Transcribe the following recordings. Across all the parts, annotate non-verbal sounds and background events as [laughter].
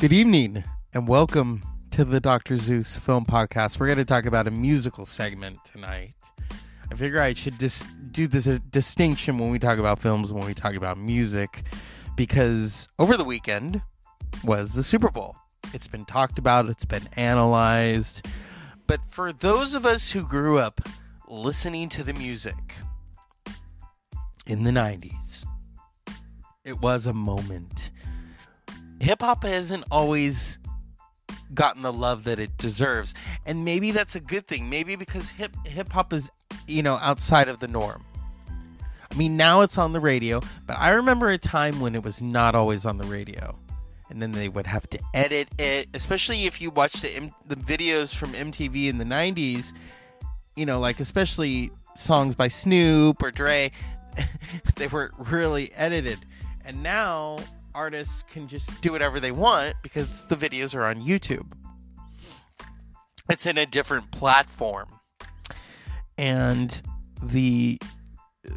Good evening and welcome to the Dr. Zeus Film Podcast. We're going to talk about a musical segment tonight. I figure I should dis- do this a distinction when we talk about films when we talk about music because over the weekend was the Super Bowl. It's been talked about, it's been analyzed. But for those of us who grew up listening to the music in the 90s, it was a moment hip hop hasn't always gotten the love that it deserves. And maybe that's a good thing. Maybe because hip hip hop is, you know, outside of the norm. I mean, now it's on the radio, but I remember a time when it was not always on the radio. And then they would have to edit it, especially if you watch the the videos from MTV in the 90s, you know, like especially songs by Snoop or Dre, [laughs] they were really edited. And now artists can just do whatever they want because the videos are on YouTube. It's in a different platform. And the uh,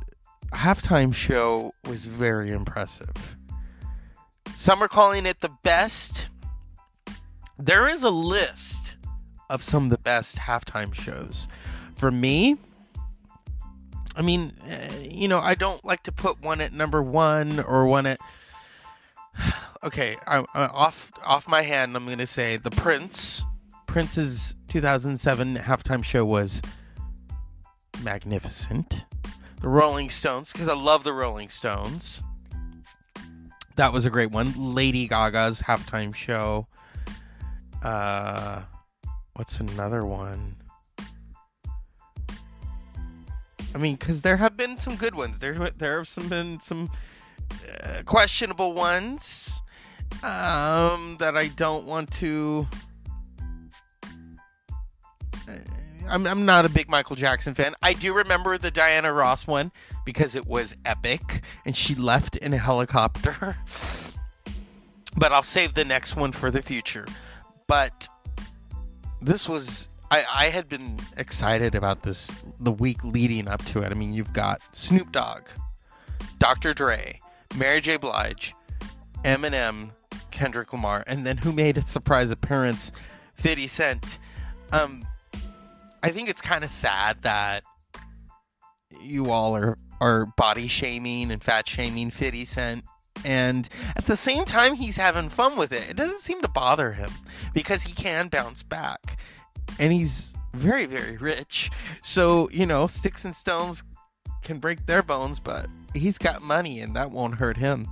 halftime show was very impressive. Some are calling it the best. There is a list of some of the best halftime shows. For me, I mean, uh, you know, I don't like to put one at number one or one at [sighs] okay, I, I, off off my hand, I'm gonna say the Prince. Prince's 2007 halftime show was magnificent. The Rolling Stones, because I love the Rolling Stones. That was a great one. Lady Gaga's halftime show. Uh, what's another one? I mean, because there have been some good ones. There, there have some been some uh, questionable ones um, that I don't want to. Uh, I'm, I'm not a big Michael Jackson fan. I do remember the Diana Ross one because it was epic and she left in a helicopter. [laughs] but I'll save the next one for the future. But this was I, I had been excited about this the week leading up to it. I mean, you've got Snoop Dogg, Dr. Dre, Mary J. Blige, Eminem, Kendrick Lamar, and then who made a surprise appearance? 50 Cent. Um, I think it's kind of sad that you all are, are body shaming and fat shaming 50 Cent. And at the same time, he's having fun with it. It doesn't seem to bother him because he can bounce back. And he's very, very rich. So, you know, sticks and stones can break their bones, but he's got money and that won't hurt him.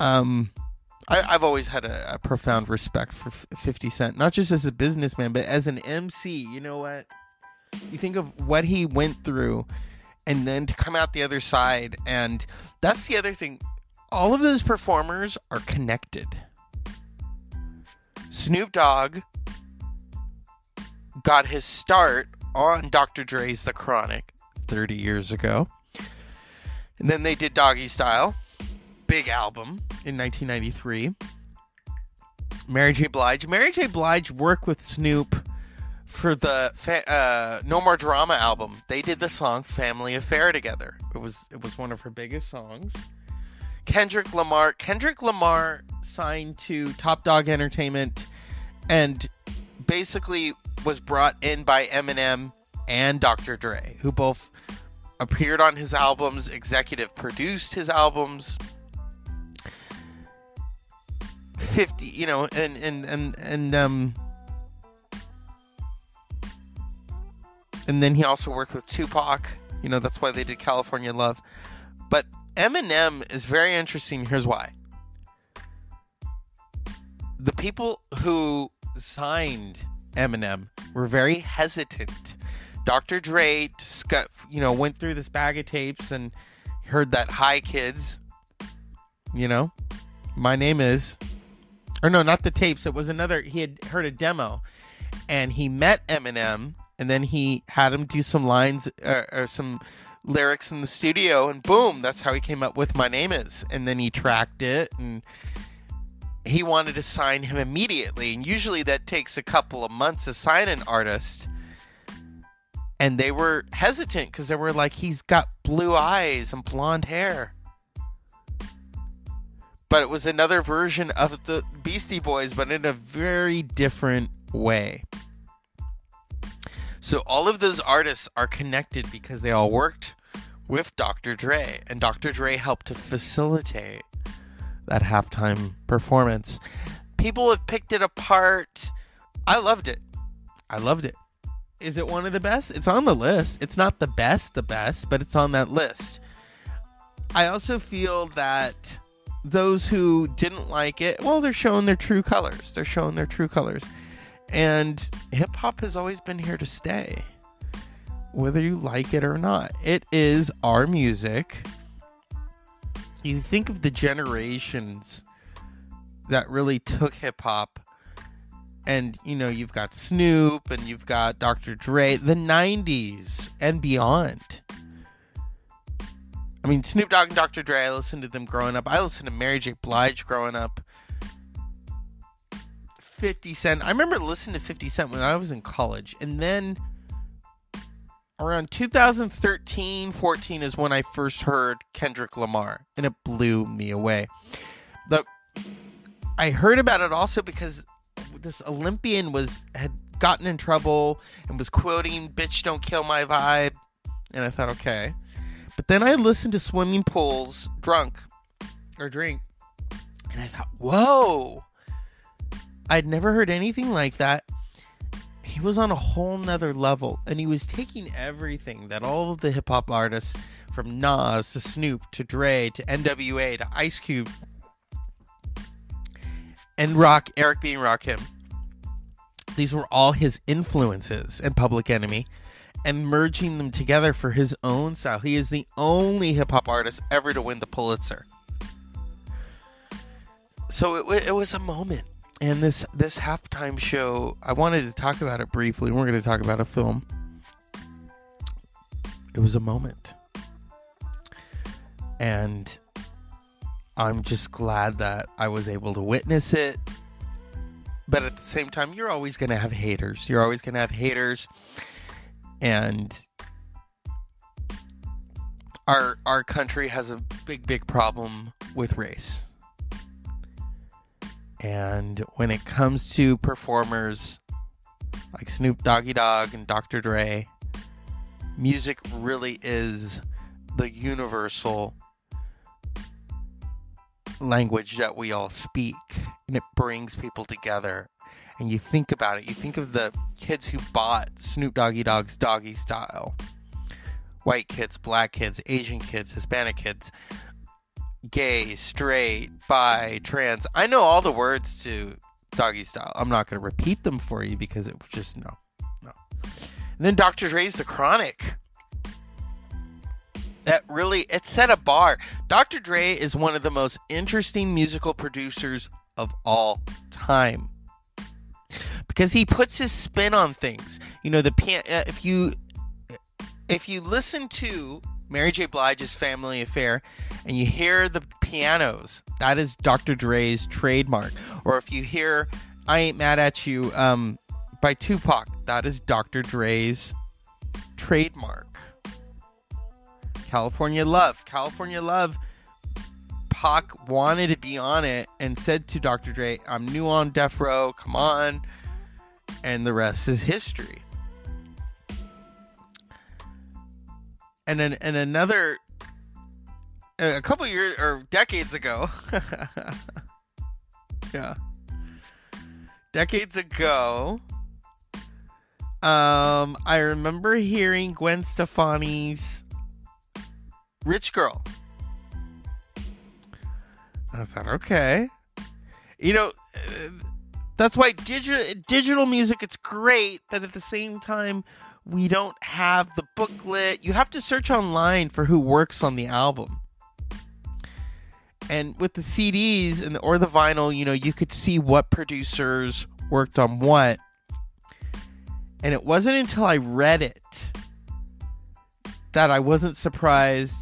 Um, I, have always had a, a, profound respect for 50 Cent, not just as a businessman, but as an MC. You know what? You think of what he went through and then to come out the other side. And that's the other thing. All of those performers are connected. Snoop Dogg got his start on Dr. Dre's The Chronic 30 years ago. And then they did Doggy Style, big album in 1993. Mary J. Blige. Mary J. Blige worked with Snoop for the uh, No More Drama album. They did the song "Family Affair" together. It was it was one of her biggest songs. Kendrick Lamar. Kendrick Lamar signed to Top Dawg Entertainment, and basically was brought in by Eminem and Dr. Dre, who both appeared on his albums, executive produced his albums. 50, you know, and and and and um and then he also worked with Tupac. You know, that's why they did California Love. But Eminem is very interesting. Here's why. The people who signed Eminem were very hesitant Dr. Dre, you know, went through this bag of tapes and heard that "Hi Kids," you know, my name is, or no, not the tapes. It was another. He had heard a demo, and he met Eminem, and then he had him do some lines or some lyrics in the studio, and boom, that's how he came up with "My Name Is," and then he tracked it and he wanted to sign him immediately. And usually that takes a couple of months to sign an artist and they were hesitant because they were like, he's got blue eyes and blonde hair. but it was another version of the Beastie Boys, but in a very different way. So all of those artists are connected because they all worked with Dr. Dre, and Dr. Dre helped to facilitate that halftime performance. People have picked it apart. I loved it. I loved it. Is it one of the best? It's on the list. It's not the best, the best, but it's on that list. I also feel that those who didn't like it, well, they're showing their true colors. They're showing their true colors. And hip hop has always been here to stay, whether you like it or not. It is our music. You think of the generations that really took hip hop, and you know, you've got Snoop and you've got Dr. Dre, the 90s and beyond. I mean, Snoop Dogg and Dr. Dre, I listened to them growing up. I listened to Mary J. Blige growing up. 50 Cent. I remember listening to 50 Cent when I was in college. And then around 2013, 14 is when I first heard Kendrick Lamar. And it blew me away. The, I heard about it also because this Olympian was had gotten in trouble and was quoting "Bitch, don't kill my vibe," and I thought, okay, but then I listened to Swimming Pools drunk or drink, and I thought, whoa, I'd never heard anything like that. He was on a whole nother level, and he was taking everything that all of the hip hop artists, from Nas to Snoop to Dre to NWA to Ice Cube and Rock, Eric being Rakim. These were all his influences and Public Enemy and merging them together for his own style. He is the only hip hop artist ever to win the Pulitzer. So it, it was a moment. And this this halftime show, I wanted to talk about it briefly. We're going to talk about a film. It was a moment. And I'm just glad that I was able to witness it. But at the same time, you're always going to have haters. You're always going to have haters and our our country has a big big problem with race. And when it comes to performers like Snoop Doggy Dogg and Dr. Dre, music really is the universal language that we all speak and it brings people together and you think about it, you think of the kids who bought Snoop Doggy Dogg's Doggy Style white kids, black kids, Asian kids, Hispanic kids, gay, straight, bi, trans. I know all the words to Doggy Style. I'm not going to repeat them for you because it was just no, no. And then Dr. Dre's The Chronic. That really it set a bar. Dr. Dre is one of the most interesting musical producers of all time because he puts his spin on things. You know, the pian- uh, if you if you listen to Mary J. Blige's Family Affair and you hear the pianos, that is Dr. Dre's trademark. Or if you hear I Ain't Mad at You um, by Tupac, that is Dr. Dre's trademark. California Love. California Love. Pac wanted to be on it and said to Dr. Dre, I'm new on Death Row. Come on and the rest is history. And then, and another, a couple years or decades ago, [laughs] yeah, decades ago, um, I remember hearing Gwen Stefani's "Rich Girl." I thought, okay, you know, uh, that's why digital digital music it's great, but at the same time we don't have the booklet. You have to search online for who works on the album. And with the CDs and or the vinyl, you know, you could see what producers worked on what. And it wasn't until I read it that I wasn't surprised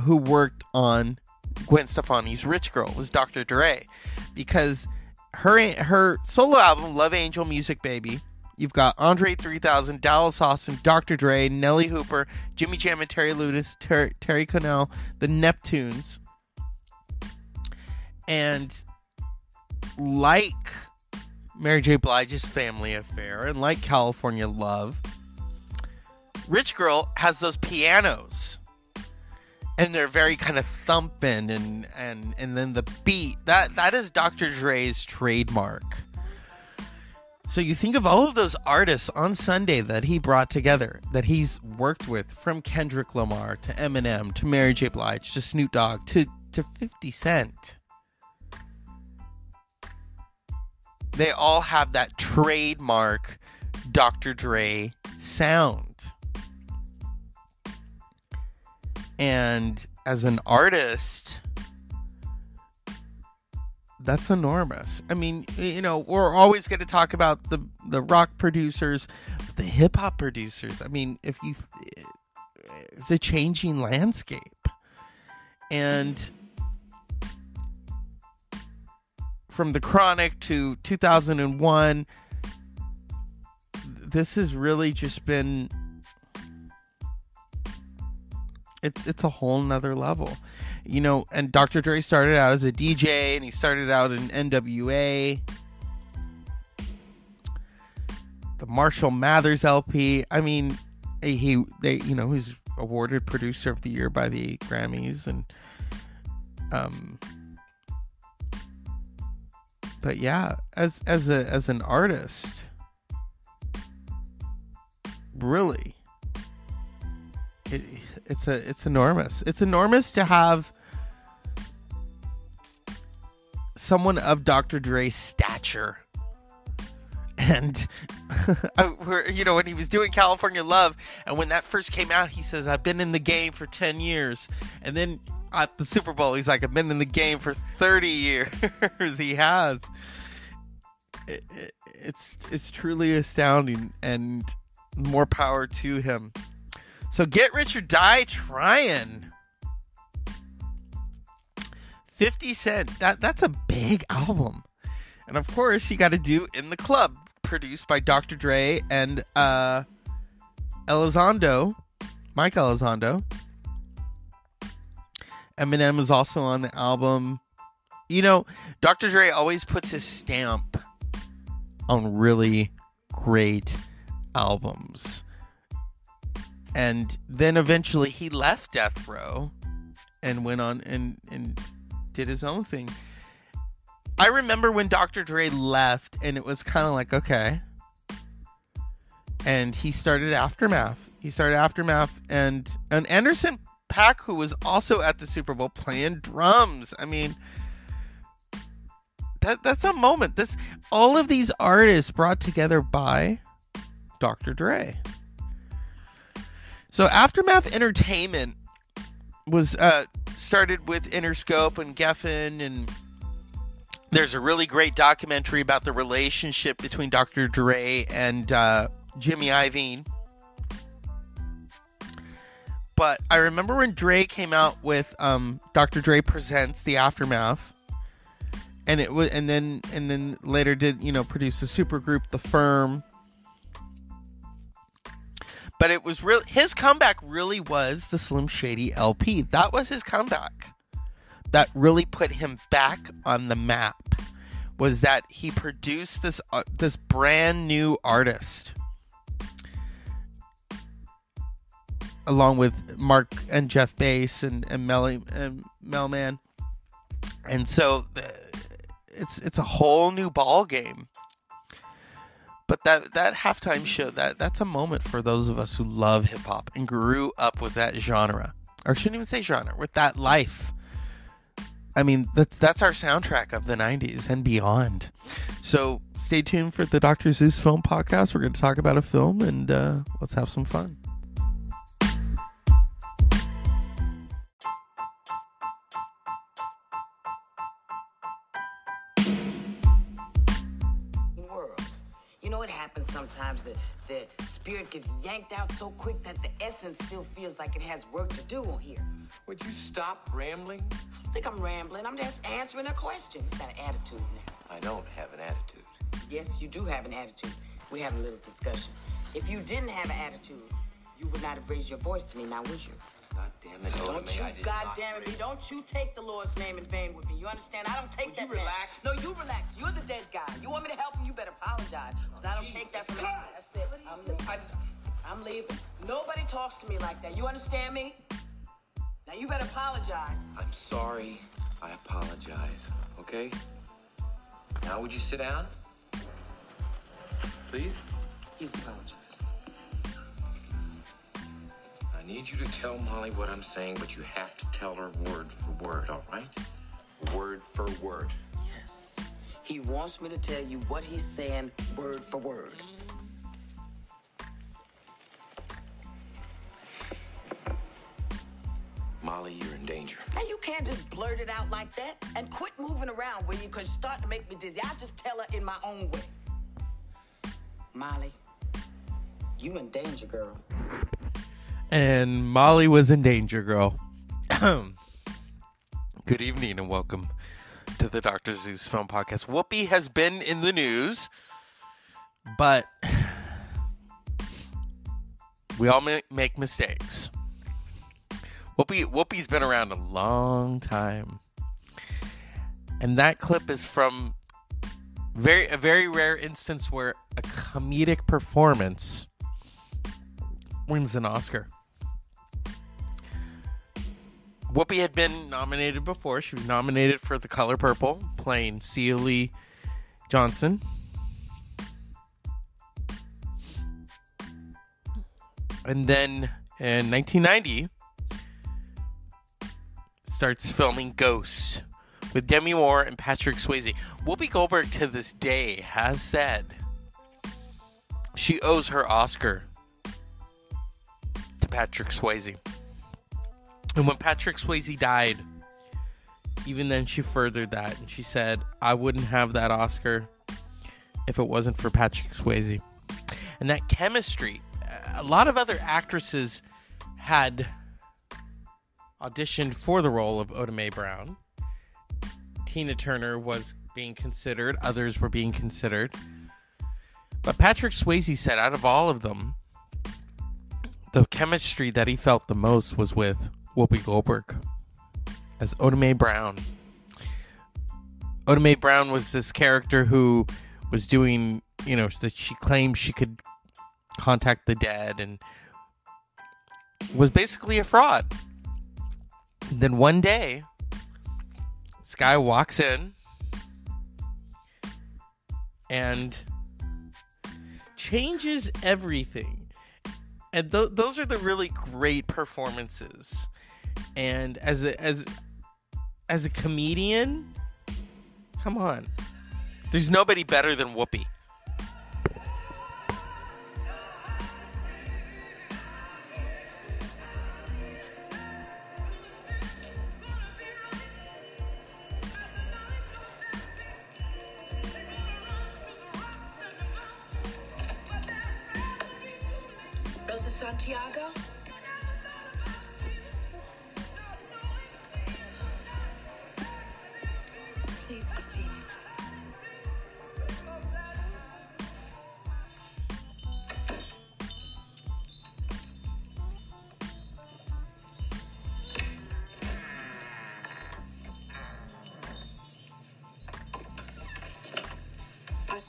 who worked on Gwen Stefani's Rich Girl was Dr. Dre because her her solo album Love Angel Music Baby. You've got Andre 3000, Dallas Austin, Dr. Dre, Nellee Hooper, Jimmy Jam and Terry Lewis, Ter- Terry Connell, the Neptunes. And like Mary J. Blige's family affair and like California Love, Rich Girl has those pianos. And they're very kind of thumping and, and and then the beat. That that is Dr. Dre's trademark. So you think of all of those artists on Sunday that he brought together, that he's worked with, from Kendrick Lamar to Eminem to Mary J. Blige to Snoop Dogg to, to 50 Cent. They all have that trademark Dr. Dre sound. And as an artist, that's enormous. I mean, you know, we're always going to talk about the the rock producers, the hip hop producers. I mean, if you it's a changing landscape. And from the Chronic to 2001 this has really just been it's it's a whole nother level you know, and Dr. Dre started out as a DJ and he started out in NWA. The Marshall Mathers LP. I mean, he they you know, he's awarded producer of the year by the Grammys and um but yeah, as as a as an artist really it, it's a it's enormous. It's enormous to have someone of Dr. Dre's stature. And [laughs] you know when he was doing California Love, and when that first came out, he says, "I've been in the game for ten years," and then at the Super Bowl, he's like, "I've been in the game for thirty years." [laughs] he has. It, it, it's it's truly astounding, and more power to him. So get rich or die trying. 50 Cent, that, that's a big album. And of course, you got to do In the Club, produced by Dr. Dre and uh, Elizondo, Mike Elizondo. Eminem is also on the album. You know, Dr. Dre always puts his stamp on really great albums and then eventually he left Death Row and went on and and did his own thing. I remember when Dr. Dre left, and it was kind of like okay, and he started Aftermath. He started Aftermath, and and Anderson .Paak who was also at the Super Bowl playing drums. I mean. That, that's a moment. This all of these artists brought together by Dr. Dre. So Aftermath Entertainment was uh, started with Interscope and Geffen, and there's a really great documentary about the relationship between Dr. Dre and uh, Jimmy Iovine. But I remember when Dre came out with um, Dr. Dre presents the Aftermath, and it was, and then and then later did you know produce the supergroup, The Firm, but it was really his comeback really was the Slim Shady LP. That was his comeback. That really put him back on the map. Was that he produced this uh, this brand new artist along with Mark and Jeff Bass and and Melly and Melman. And so the, it's it's a whole new ball game but that that halftime show that that's a moment for those of us who love hip hop and grew up with that genre, or shouldn't even say genre, with that life. I mean, that's that's our soundtrack of the '90s and beyond. So stay tuned for the Dr. Zeus Film Podcast. We're going to talk about a film and uh, let's have some fun. Spirit gets yanked out so quick that the essence still feels like it has work to do on here. Would you stop rambling? I don't think I'm rambling. I'm just answering a question. You got an attitude now. I don't have an attitude. Yes, you do have an attitude. We're having a little discussion. If you didn't have an attitude, you would not have raised your voice to me, now would you? God damn admit, Oda Don't May, you, I did goddamn not it, don't you take the Lord's name in vain with me. You understand? I don't take Would that. you man. relax? No, you relax. You're the dead guy. You want me to help you? You better apologize. Because I don't take that from you. That's it. I'm leaving. I, I'm leaving. Nobody talks to me like that. You understand me? Now you better apologize. I'm sorry. I apologize. Okay? Now would you sit down? Please? He's apologized. I need you to tell Molly what I'm saying, but you have to tell her word for word, all right? Word for word. Yes. He wants me to tell you what he's saying word for word. Molly, you're in danger. Now you can't just blurt it out like that and quit moving around, will you? Because you're starting to make me dizzy. I'll just tell her in my own way. Molly, you in danger, girl. And Molly was in danger, girl. [clears throat] Good evening and welcome to the Dr. Zeus Film Podcast. Whoopi has been in the news, but [sighs] we all make mistakes. Whoopi, Whoopi's been around a long time, and that clip is from very a very rare instance where a comedic performance wins an Oscar. Whoopi had been nominated before. She was nominated for The Color Purple, playing Celie Johnson. And then in 1990, starts filming Ghost with Demi Moore and Patrick Swayze. Whoopi Goldberg to this day has said she owes her Oscar to Patrick Swayze. And when Patrick Swayze died, even then she furthered that and she said, I wouldn't have that Oscar if it wasn't for Patrick Swayze. And that chemistry, a lot of other actresses had auditioned for the role of Oda Mae Brown. Tina Turner was being considered, others were being considered. But Patrick Swayze said out of all of them, the chemistry that he felt the most was with Whoopi Goldberg as Oda Brown. Oda Brown was this character who was doing, you know, that she claimed she could contact the dead and was basically a fraud. Then one day, this guy walks in and changes everything. And th- those are the really great performances. And as a, as as a comedian, come on. There's nobody better than Whoopi.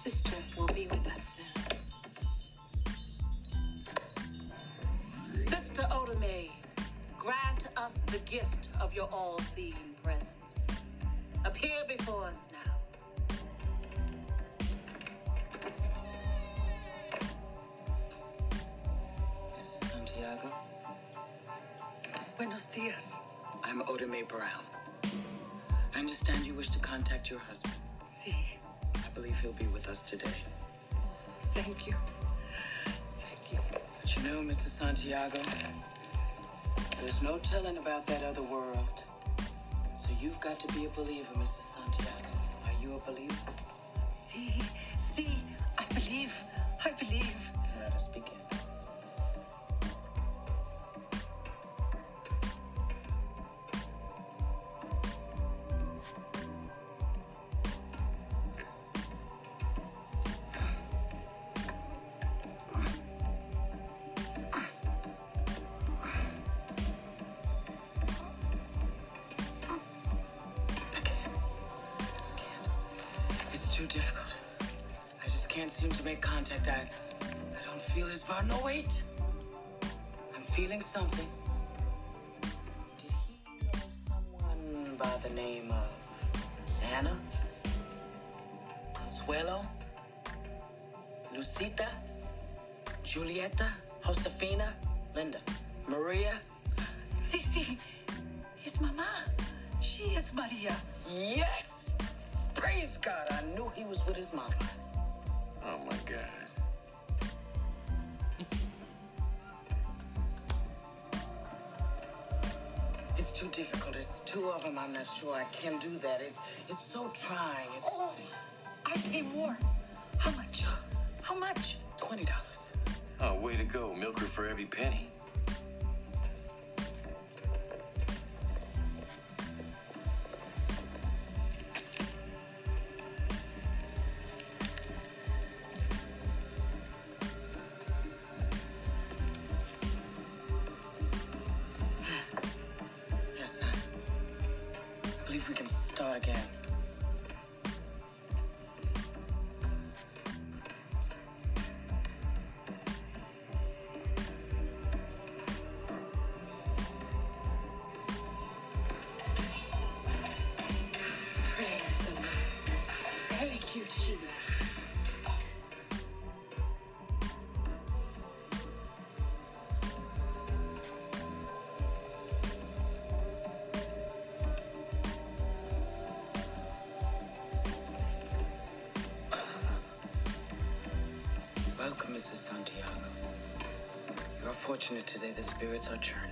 Sister will be with us soon. Sister Oda Mae, grant us the gift of your all-seeing presence. Appear before us now. Mrs. Santiago, Buenos dias. I'm Oda Brown. I understand you wish to contact your husband. Sí. I believe he'll be with us today. Thank you. Thank you. But you know, Mr. Santiago, there's no telling about that other world. So you've got to be a believer, Mr. Santiago. Are you a believer? See? sí. Bar. No, wait. I'm feeling something. Did he know someone by the name of Anna? Consuelo? Lucita? Julieta? Josefina? Too difficult. It's two of them. I'm not sure I can do that. It's it's so trying. It's Oh, I pay more. How much? How much? twenty dollars. Oh, way to go. Milk her for every penny. Today. The spirits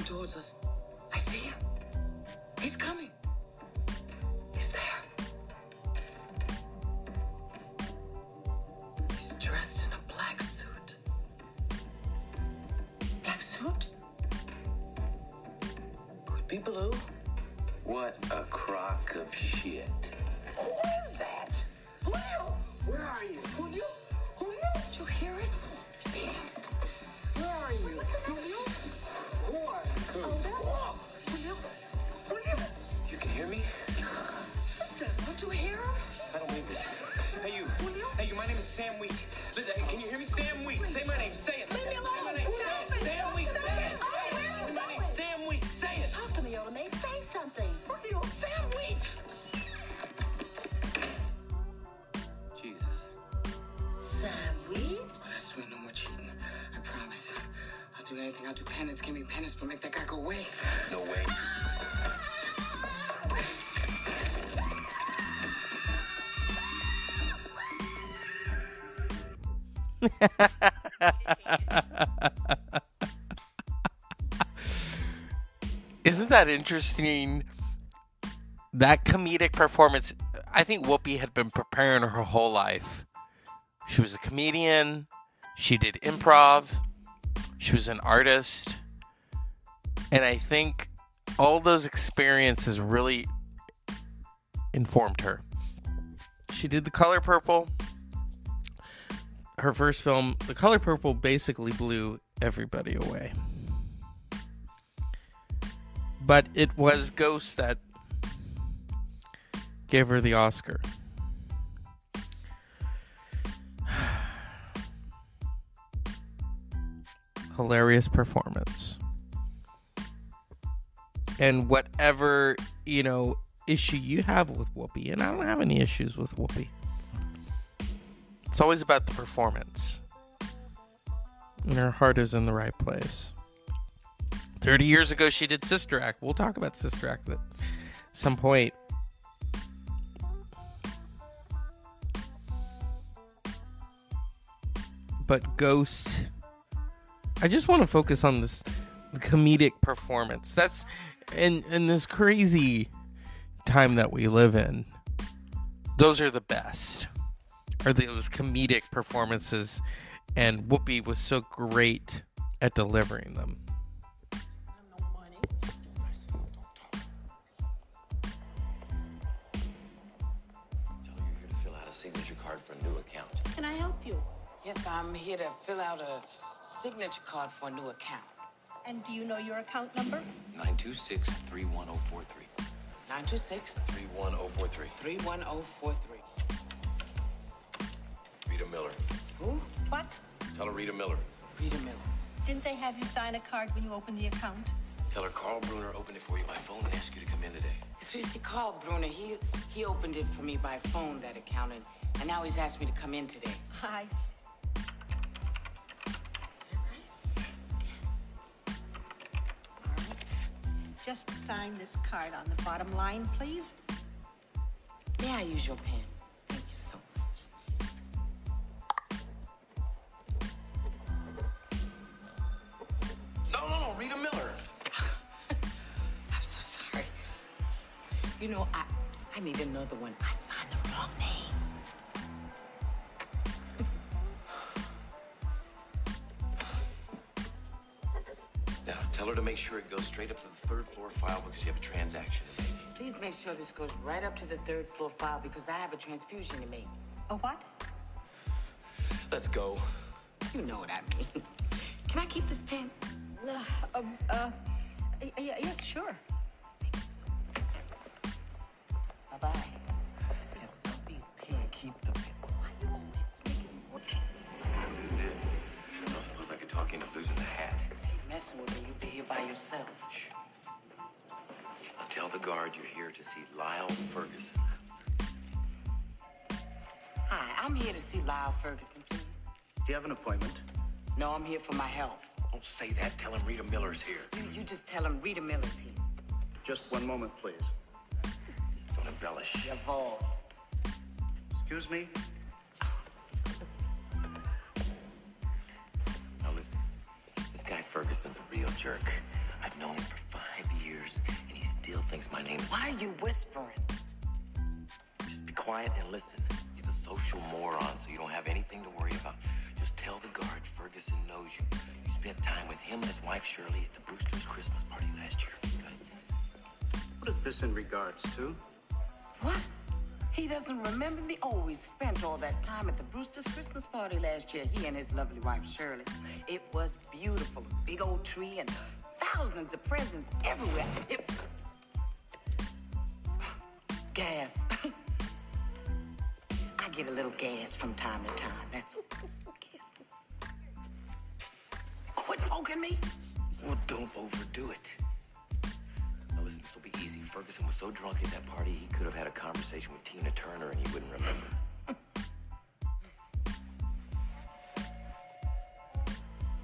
Julio's coming towards us. I see him. He's coming. He's there. He's dressed in a black suit. Black suit? Could be blue. What a crock of shit. Who is that? Julio! Where are you? Julio? Julio? Did you hear it? Where are you? Julio? Who are you? Me? Sister, don't you hear him? I don't believe this. Hey, you. Hey, you. My name is Sam Wheat. Listen, hey, can you hear me? Sam Wheat. Say my name. Say it. Leave me Say my alone. name. Say it. Sam Wheat. Say it. it. Oh, Say it. are My name Sam Wheat. Say it. Talk to me, old mate. Say something. Sam Wheat. Jesus. Sam Wheat? But I swear no more cheating. I promise. I'll do anything. I'll do penance. Give me penance, but make that guy go away. No way. Ah! Isn't that interesting? That comedic performance. I think Whoopi had been preparing her whole life. She was a comedian. She did improv. She was an artist. And I think all those experiences really informed her. She did The Color Purple. Her first film, The Color Purple, basically blew everybody away but it was Ghost that gave her the Oscar. [sighs] Hilarious performance. And whatever, you know, issue you have with Whoopi, and I don't have any issues with Whoopi. It's always about the performance. And her heart is in the right place. 30 years ago, she did Sister Act. We'll talk about Sister Act at some point. But Ghost, I just want to focus on this comedic performance. That's in and this crazy time that we live in, those are the best. Are those comedic performances, and Whoopi was so great at delivering them. Tell her you're here to fill out a signature card for a new account. Can I help you? Yes, I'm here to fill out a signature card for a new account. And do you know your account number? 926 31043. 926 31043. 31043. Rita Miller. Who? What? Tell her Rita Miller. Rita Miller. Didn't they have you sign a card when you opened the account? Tell her Carl Bruner opened it for you by phone and asked you to come in today. So you see, Carl Bruner, he he opened it for me by phone, that account, and, and now he's asked me to come in today. I see. All right. Just sign this card on the bottom line, please. May I use your pen? Miller. [sighs] I'm so sorry. You know, I I need another one. I signed the wrong name. [sighs] Now, tell her to make sure it goes straight up to the third floor file because you have a transaction to make. Please make sure this goes right up to the third floor file because I have a transfusion to make. A what? Let's go. You know what I mean. [laughs] Can I keep this pen? Uh, um, uh, y- y- yes, sure. Thank you so much. Bye bye. These pen, keep the pen. Why you always making work? This is it. I don't suppose I could talk you into losing the hat. Messing with me, you be here by yourself. Shh. I'll tell the guard you're here to see Lyle Ferguson. Hi, I'm here to see Lyle Ferguson, please. Do you have an appointment? No, I'm here for my health. Don't say that. Tell him Rita Miller's here. You, you just tell him Rita Miller's here. Just one moment, please. Don't embellish. Your Excuse me? Now listen, this guy Ferguson's a real jerk. I've known him for five years, and he still thinks my name is. Why are you whispering? Just be quiet and listen. He's a social moron, so you don't have anything to worry about. Just tell the guard Ferguson knows you. You spent time with him and his wife Shirley at the Brewster's Christmas party last year. Okay? What is this in regards to? What? He doesn't remember me? Oh, we spent all that time at the Brewster's Christmas party last year. He and his lovely wife, Shirley. It was beautiful. Big old tree and thousands of presents everywhere. It... [gasps] Gas. [laughs] I get a little gas from time to time. That's gas. Quit poking me. Well, don't overdo it. Now listen, this will be easy. Ferguson was so drunk at that party, he could have had a conversation with Tina Turner and he wouldn't remember. [laughs]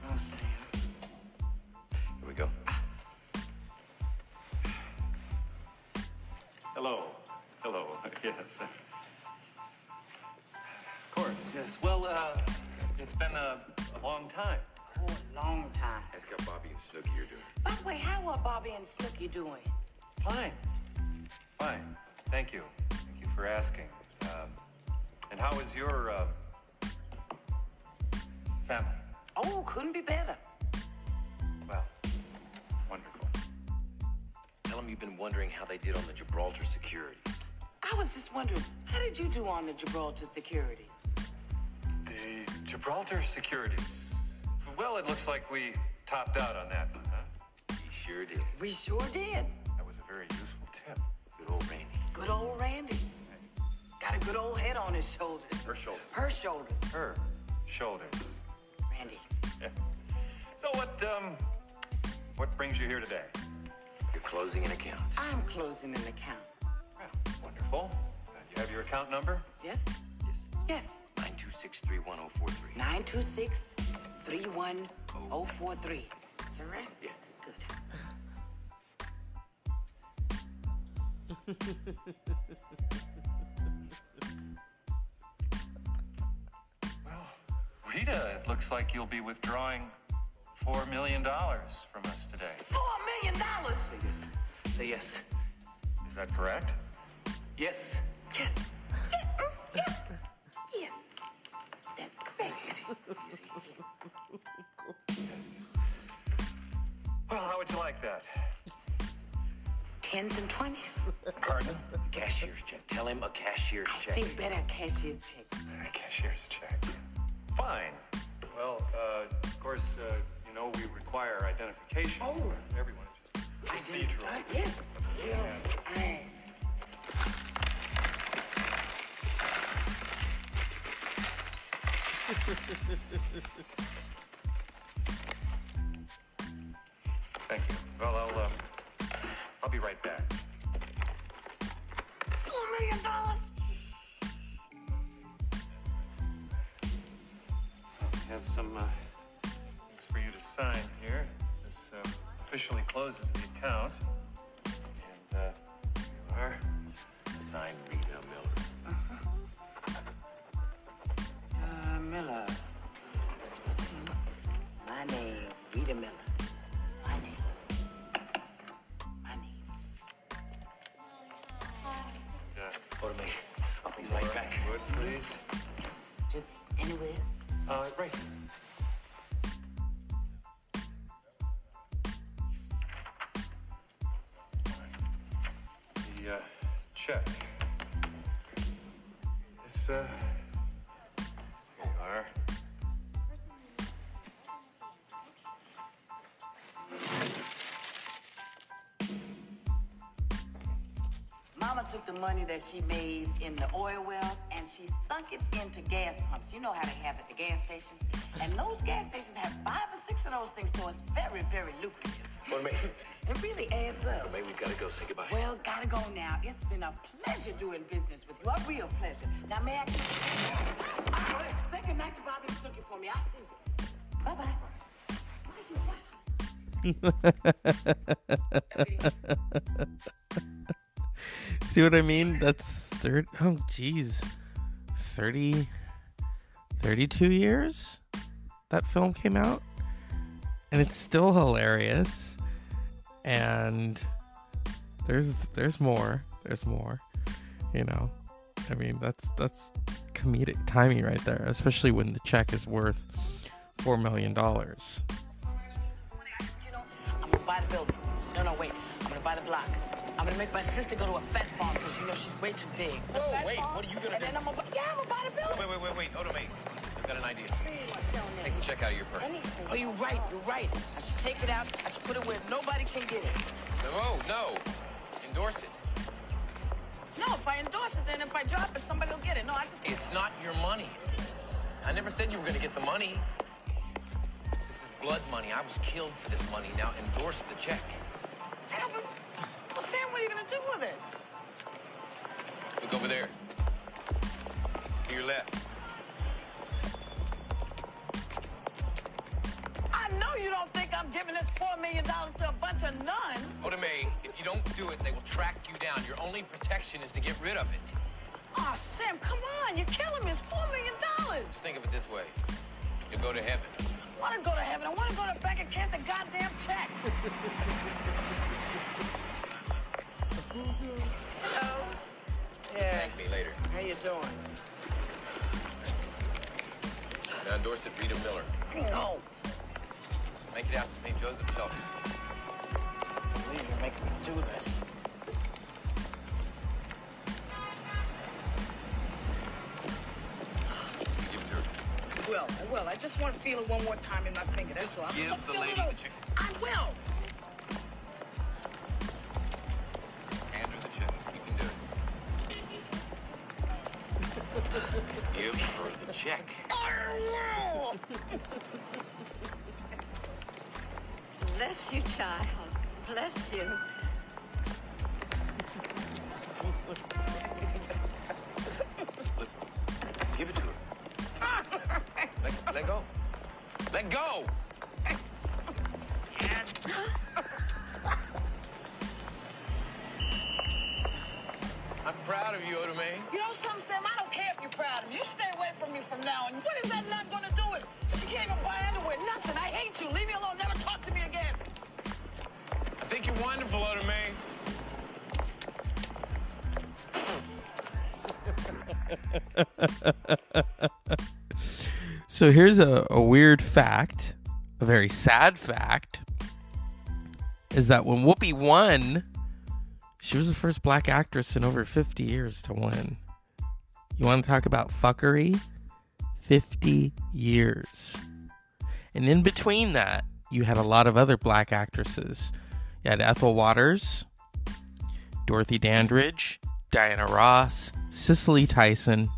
Oh, Sam. Here we go. Hello. Hello. [laughs] Yes. Of course, yes. Well, uh, it's been a, a long time. Oh, a long time. Ask how Bobby and Snooky are doing. By the way, how are Bobby and Snooky doing? Fine. Fine. Thank you. Thank you for asking. Um, and how is your uh, family? Oh, couldn't be better. Well, wonderful. Tell them you've been wondering how they did on the Gibraltar securities. I was just wondering, how did you do on the Gibraltar securities? The Gibraltar Securities. Well, it looks like we topped out on that one, huh? He sure did. We sure did. That was a very useful tip. Good old Randy. Good old Randy. Got a good old head on his shoulders. Her shoulders. Her shoulders. Her shoulders. Randy. Yeah. So what, um, what brings you here today? You're closing an account. I'm closing an account. Well, wonderful. Uh, you have your account number? Yes? Yes. Yes. 926-31043. 926 31043. Is that right? Yeah. Good. Well, Rita, it looks like you'll be withdrawing $4 million from us today. Four million dollars! Say yes. Say yes. Is that correct? Yes. Yes. Yeah, mm. Yes. That's correct. Well, how would you like that? Tens and twenties. Pardon? Cashier's check. Tell him a cashier's I check. think better cashier's check. A cashier's check. Fine. Well, uh, of course, uh, you know we require identification. Oh. for Everyone. It's just procedural. Uh, yes. I, [laughs] Thank you. Well, I'll, uh, I'll be right back. Four million dollars. We have some uh, things for you to sign here. This uh, officially closes the account. And uh, here you are. Check. This, uh, here you are. Mama took the money that she made in the oil wells and she sunk it into gas pumps. You know how they have at the gas station. And those gas stations have five or six of those things, so it's very, very lucrative. Go to me. It really adds up. May, we've got to go. Say goodbye. Well, gotta go now. It's been a pleasure doing business with you. A real pleasure. Now, may I? Wait. Say goodnight to Bobby and Snooki for me. I'll see you. Bye-bye. Why you rushing? [laughs] See what I mean? That's third. Oh, geez. 30, 32 years that film came out. And it's still hilarious. And there's there's more. There's more. You know. I mean, that's that's comedic timing right there, especially when the check is worth 4 million dollars. I'm gonna buy the building. No, no, wait. I'm gonna buy the block. I'm gonna make my sister go to a fat farm because you know she's way too big. A Whoa, wait, farm, what are you gonna and do? Then I'm gonna, buy- yeah, I'm gonna buy the building. Wait, wait, wait, wait. Hold on, me. I've got an idea. Take the check out of your purse. Oh, you're right. You're right. I should take it out. I should put it where nobody can get it. No, no. Endorse it. No, if I endorse it, then if I drop it, somebody will get it. No, I just. It's not your money. I never said you were going to get the money. This is blood money. I was killed for this money. Now endorse the check. I don't. Well, Sam, what are you gonna do with it? Look over there. To your left. You don't think I'm giving this four million dollars to a bunch of nuns. Oda Mae, if you don't do it, they will track you down. Your only protection is to get rid of it. Oh, Sam, come on. You're killing me. It's four million dollars. Just think of it this way. You'll go to heaven. I want to go to heaven. I want to go to back and cash the goddamn check. Hello. Yeah. Thank me later. How you doing? Now endorse it, Rita Miller. No. Make it out to St. Joseph Shelter. I believe you're making me do this. Give it to her. Will, I will. I just want to feel it one more time in my finger. That's all. I'm give so the feel lady the chicken. I will. Hand her the check. You can do it. [laughs] Give her the check. [laughs] Bless you, child. Bless you. Give it to her. let, let go. Let go. I'm proud of you, Oda Mae. You know something, Sam? I don't care if you're proud of me. You stay away from me from now on. What is that nut gonna do with it? She can't even buy underwear. Nothing. I hate you. Leave me alone. Never talk to me again. I think you're wonderful, Oda Mae. [laughs] so here's a, a weird fact, a very sad fact, is that when Whoopi won, she was the first black actress in over 50 years to win. You want to talk about fuckery? 50 years. And in between that, you had a lot of other black actresses. You had Ethel Waters, Dorothy Dandridge, Diana Ross, Cicely Tyson.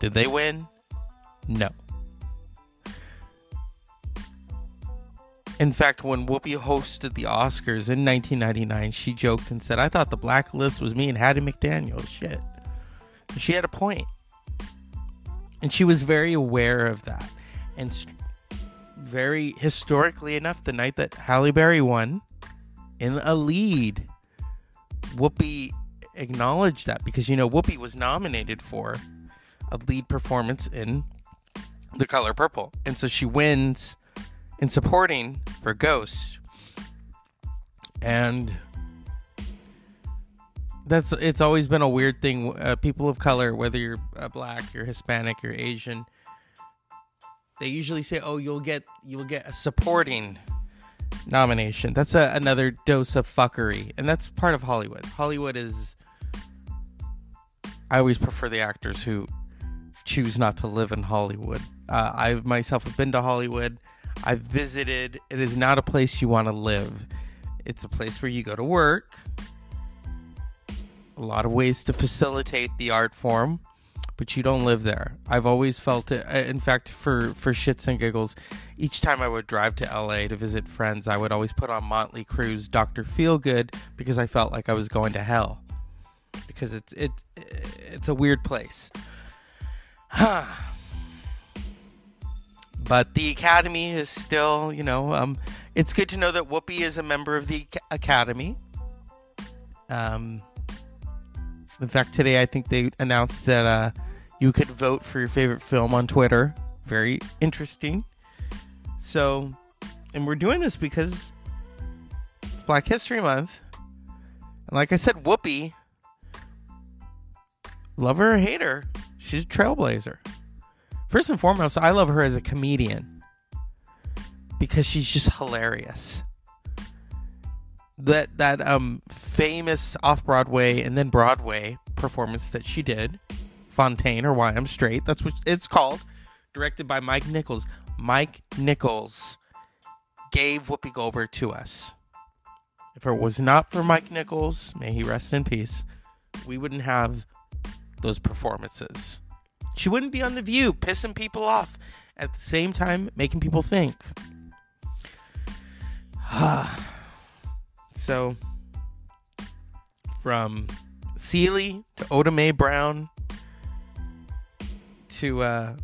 Did they win? No. In fact, when Whoopi hosted the Oscars in 1999, she joked and said, I thought the black list was me and Hattie McDaniel. Shit. She had a point. And she was very aware of that. And very historically enough, the night that Halle Berry won in a lead, Whoopi acknowledged that because, you know, Whoopi was nominated for a lead performance in The Color Purple. And so she wins in supporting for Ghost. And that's it's always been a weird thing. Uh, people of color, whether you're uh, black, you're Hispanic, you're Asian, they usually say, "Oh, you'll get you'll get a supporting nomination." That's a, another dose of fuckery, and that's part of Hollywood. Hollywood is. I always prefer the actors who choose not to live in Hollywood. Uh, I myself have been to Hollywood. I've visited. It is not a place you want to live. It's a place where you go to work a lot of ways to facilitate the art form, but you don't live there. I've always felt it. uh, In fact, for for shits and giggles, each time I would drive to LA to visit friends, I would always put on Motley Crue's "Doctor Feelgood" because I felt like I was going to hell. Because it's it it's a weird place. [sighs] but the Academy is still, you know, um, it's good to know that Whoopi is a member of the Academy. Um, in fact, today I think they announced that uh, you could vote for your favorite film on Twitter. Very interesting. So, and we're doing this because it's Black History Month. And like I said, Whoopi, love her or hate her, she's a trailblazer. First and foremost, I love her as a comedian because she's just hilarious that that um famous off Broadway and then Broadway performance that she did, Fontaine or Why I'm Straight. That's what it's called. Directed by Mike Nichols. Mike Nichols gave Whoopi Goldberg to us. If it was not for Mike Nichols, may he rest in peace, we wouldn't have those performances. She wouldn't be on The View, pissing people off, at the same time making people think. [sighs] [sighs] So, from Celie to Oda Mae Brown to uh,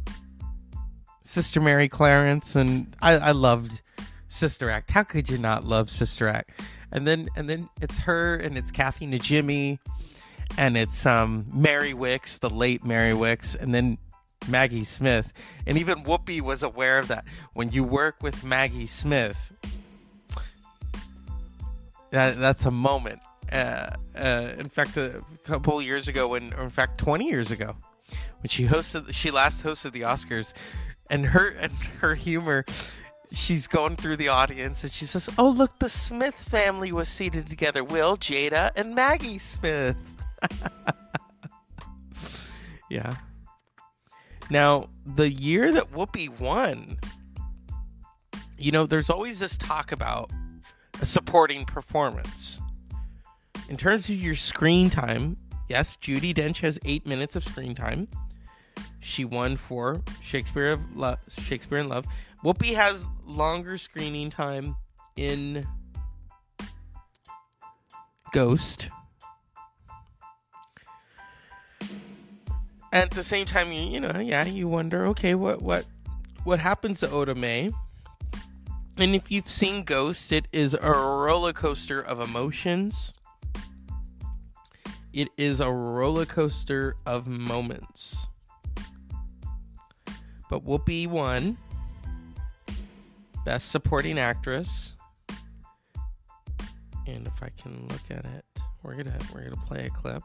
Sister Mary Clarence, and I, I loved Sister Act. How could you not love Sister Act? And then and then it's her and it's Kathy Najimy and it's um, Mary Wickes, the late Mary Wickes, and then Maggie Smith. And even Whoopi was aware of that. When you work with Maggie Smith, that that's a moment. Uh, uh, in fact, a couple years ago, when, in fact, twenty years ago, when she hosted, she last hosted the Oscars, and her and her humor. She's going through the audience and she says, "Oh, look, the Smith family was seated together. Will, Jada, and Maggie Smith." [laughs] yeah. Now, the year that Whoopi won, you know, there's always this talk about a supporting performance. In terms of your screen time, yes, Judi Dench has eight minutes of screen time. She won for Shakespeare of Shakespeare in Love. Whoopi has longer screening time in Ghost. At the same time, you you know, yeah, you wonder, okay, what what what happens to Oda Mae? And if you've seen Ghost, it is a roller coaster of emotions. It is a roller coaster of moments. But Whoopi won Best Supporting Actress. And if I can look at it, we're gonna we're gonna play a clip.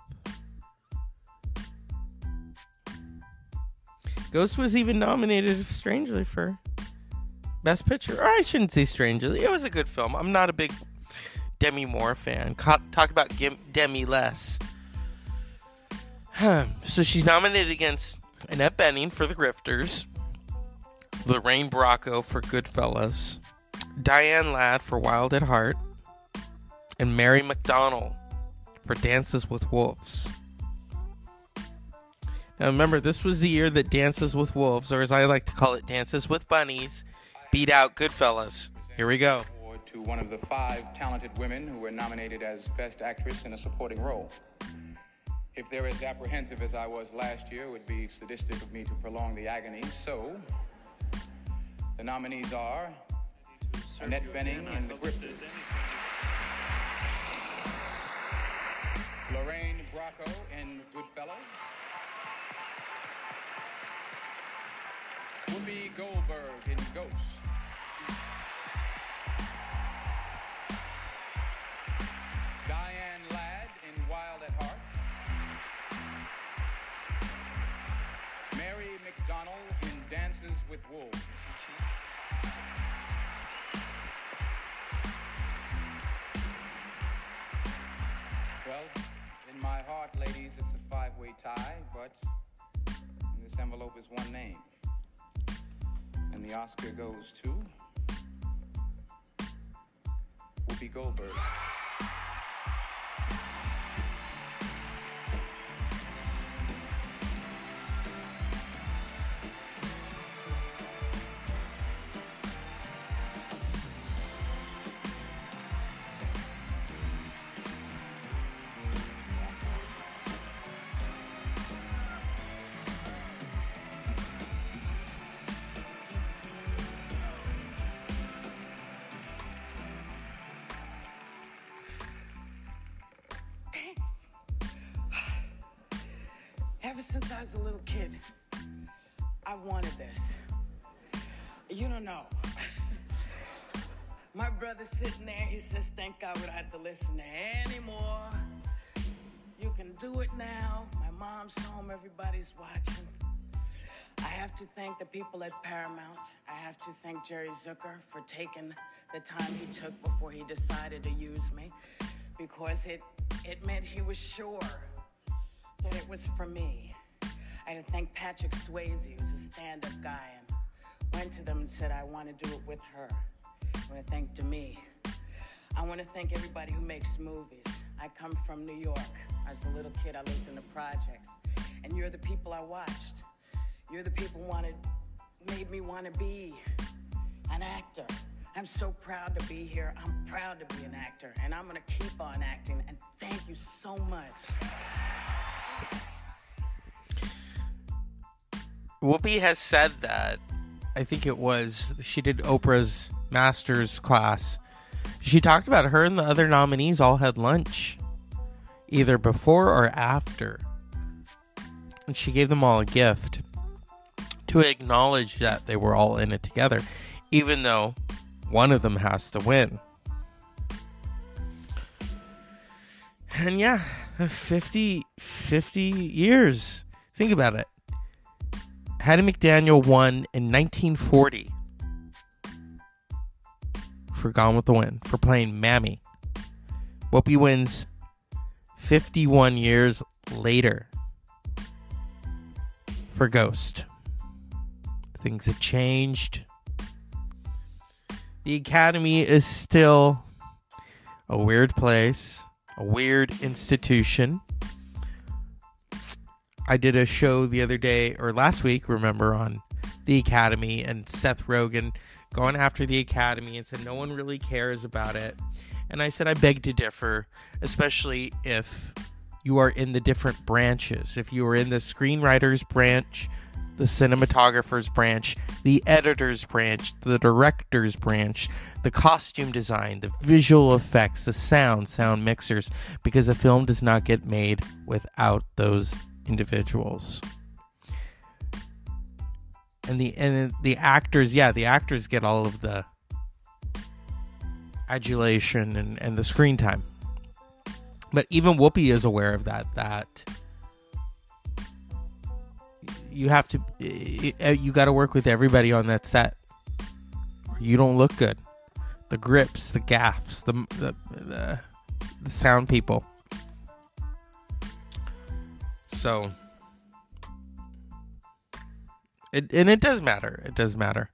Ghost was even nominated, strangely, for Best Picture. Or I shouldn't say strangely. It was a good film. I'm not a big Demi Moore fan. Talk about Demi less. Huh. So she's nominated against Annette Bening for The Grifters, Lorraine Bracco for Goodfellas, Diane Ladd for Wild at Heart, and Mary McDonnell for Dances with Wolves. Now remember, this was the year that Dances with Wolves, or as I like to call it, Dances with Bunnies, beat out Goodfellas. Here we go. To one of the five talented women who were nominated as Best Actress in a Supporting Role. If they're as apprehensive as I was last year, it would be sadistic of me to prolong the agony. So, the nominees are Annette Bening in The Grifters, Lorraine Bracco in Goodfellas, Whoopi Goldberg in Ghost. Heart, ladies, it's a five-way tie, but in this envelope is one name. And the Oscar goes to Whoopi Goldberg. My brother sitting there, he says, Thank God we don't have to listen to anymore. You can do it now. My mom's home, everybody's watching. I have to thank the people at Paramount. I have to thank Jerry Zucker for taking the time he took before he decided to use me because it, it meant he was sure that it was for me. I had to thank Patrick Swayze, who's a stand up guy, and went to them and said, I want to do it with her. I want to thank Demi. I want to thank everybody who makes movies. I come from New York. As a little kid, I lived in the projects. And you're the people I watched. You're the people wanted, made me want to be an actor. I'm so proud to be here. I'm proud to be an actor. And I'm going to keep on acting. And thank you so much. Whoopi has said that. I think it was she did Oprah's master's class. She talked about her and the other nominees all had lunch, either before or after. And she gave them all a gift to acknowledge that they were all in it together, even though one of them has to win. And yeah, 50, 50 years. Think about it. Hattie McDaniel won in 1940 for Gone with the Wind for playing Mammy. Whoopi wins 51 years later for Ghost. Things have changed. The Academy is still a weird place, a weird institution. I did a show the other day or last week, remember, on the Academy and Seth Rogen going after the Academy and said no one really cares about it. And I said I beg to differ, especially if you are in the different branches. If you are in the screenwriters branch, the cinematographer's branch, the editor's branch, the director's branch, the costume design, the visual effects, the sound, sound mixers, because a film does not get made without those individuals. And the and the actors, yeah, the actors get all of the adulation and, and the screen time. But even Whoopi is aware of that, that you have to uh, you got to work with everybody on that set. You don't look good. The grips, the gaffs, the the the, the sound people. So it and it does matter. It does matter.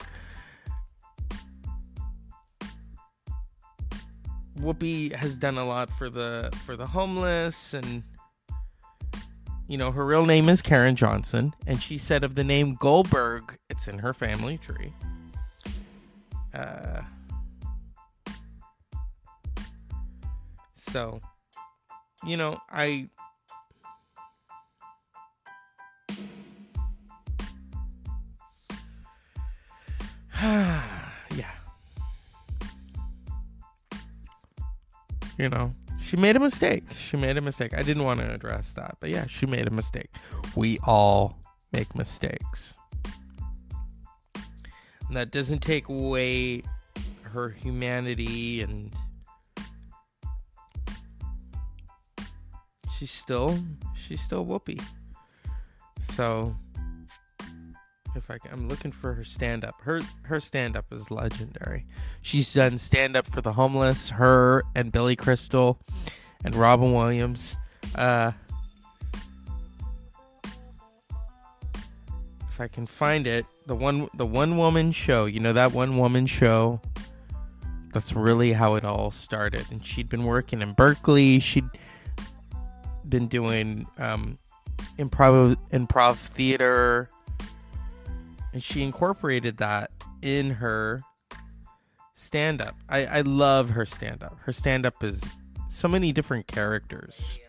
Whoopi has done a lot for the for the homeless and you know her real name is Karen Johnson and she said of the name Goldberg it's in her family tree. Uh so you know, I [sighs] yeah. You know, she made a mistake. She made a mistake. I didn't want to address that, but yeah, she made a mistake. We all make mistakes. And that doesn't take away her humanity and she's still she's still Whoopi. So if I can, I'm looking for her stand up. Her her stand up is legendary. She's done stand up for the homeless, her and Billy Crystal and Robin Williams. Uh, if I can find it, the one the one woman show, you know that one woman show. That's really how it all started. And she'd been working in Berkeley. She'd been doing um, improv improv theater and she incorporated that in her stand up. I, I love her stand up. Her stand up is so many different characters.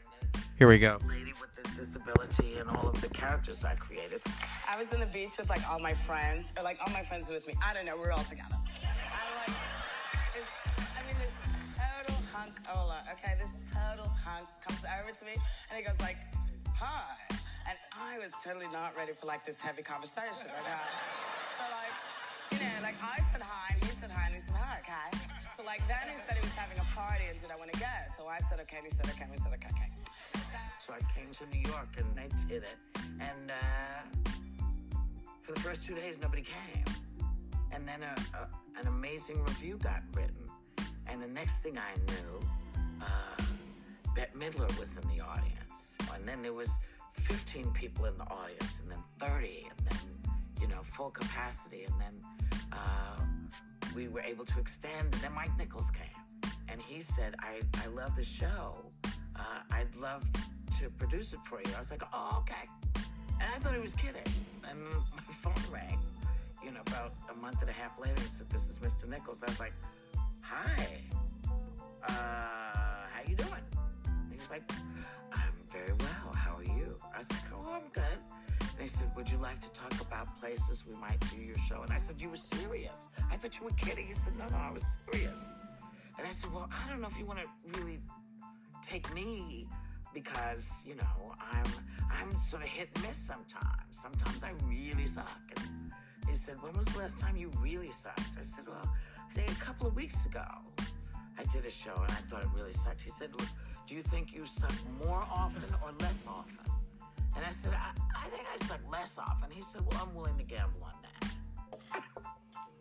Here we go. Lady with the disability and all of the characters I created. I was in the beach with like all my friends, or like all my friends with me. I don't know, we're all together. I'm like, this, I mean, this total hunk, Ola, okay, this total hunk comes over to me and he goes like, hi. And I was totally not ready for like this heavy conversation. Like, uh, so like, you know, like I said hi and he said hi and he said hi, okay. So like then he said he was having a party and did I want to go? So I said okay and he said okay and we said okay, okay. So I came to New York and I did it. And uh, for the first two days, nobody came. And then a, a, an amazing review got written. And the next thing I knew, uh, Bette Midler was in the audience. And then there was 15 people in the audience, and then 30, and then, you know, full capacity. And then uh, we were able to extend. And then Mike Nichols came. And he said, I, I love the show. Uh, I'd love to produce it for you. I was like, oh, okay. And I thought he was kidding. And my [laughs] phone rang, you know, about a month and a half later. He said, this is Mr. Nichols. I was like, hi. Uh, how you doing? And he was like, I'm very well. Was like, oh, I'm good. They said, would you like to talk about places we might do your show? And I said, you were serious. I thought you were kidding. He said, no, no, I was serious. And I said, well, I don't know if you want to really take me because you know I'm I'm sort of hit and miss sometimes. Sometimes I really suck. And he said, "When was the last time you really sucked?" I said, "Well, I think a couple of weeks ago. I did a show and I thought it really sucked." He said, well, "Do you think you suck more often or less often?" And I said, "I, I think I suck less often." He said, "Well, I'm willing to gamble on that."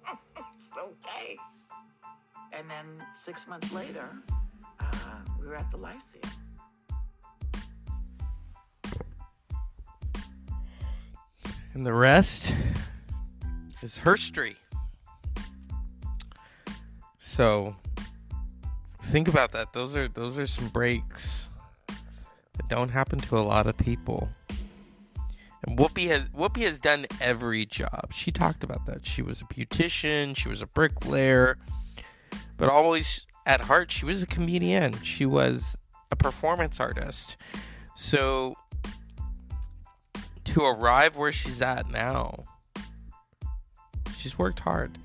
[laughs] it's okay. And then six months later, uh, we were at the Lyceum. And the rest is history. So think about that. Those are those are some breaks that don't happen to a lot of people. And Whoopi has Whoopi has done every job. She talked about that. She was a beautician, she was a bricklayer, but always at heart she was a comedian. She was a performance artist. So to arrive where she's at now, she's worked hard.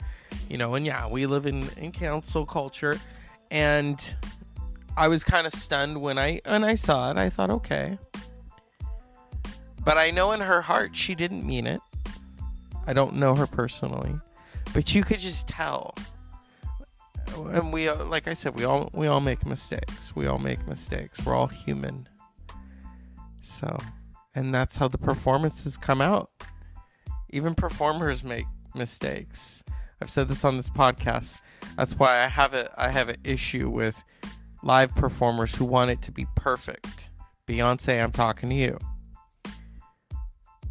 You know, and yeah, we live in, in cancel culture and I was kind of stunned when I when I saw it. I thought, okay. But I know in her heart she didn't mean it. I don't know her personally, but you could just tell. And we uh, like I said, we all we all make mistakes. We all make mistakes. We're all human. So, and that's how the performances come out. Even performers make mistakes. I've said this on this podcast. That's why I have it. I have an issue with live performers who want it to be perfect. Beyonce, I'm talking to you.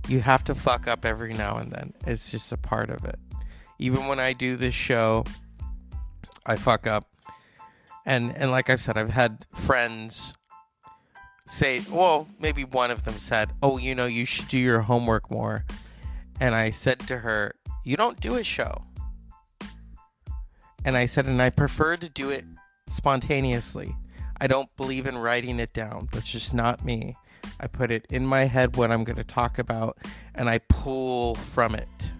You have to fuck up every now and then. It's just a part of it. Even when I do this show, I fuck up. And and like I've said, I've had friends say, well, maybe one of them said, "Oh, you know, you should do your homework more." And I said to her, "You don't do a show." And I said, "And I prefer to do it spontaneously. I don't believe in writing it down. That's just not me. I put it in my head what I'm going to talk about and I pull from it."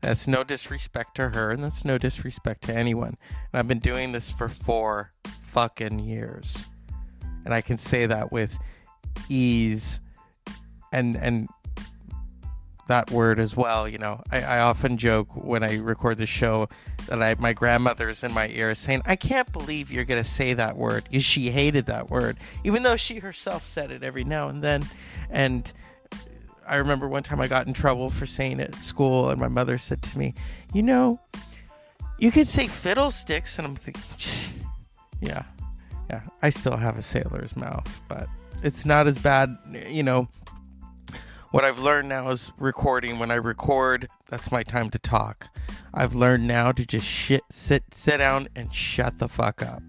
That's no disrespect to her, and that's no disrespect to anyone. And I've been doing this for four fucking years. And I can say that with ease and and that word as well, you know. I, I often joke when I record the show that I my grandmother's in my ear saying, I can't believe you're gonna say that word. She hated that word. Even though she herself said it every now and then. And I remember one time I got in trouble for saying it at school, and my mother said to me, "You know, you could say fiddlesticks," and I'm thinking, yeah, yeah. I still have a sailor's mouth, but it's not as bad. You know, what I've learned now is recording. When I record, that's my time to talk. I've learned now to just shit, sit, sit down, and shut the fuck up,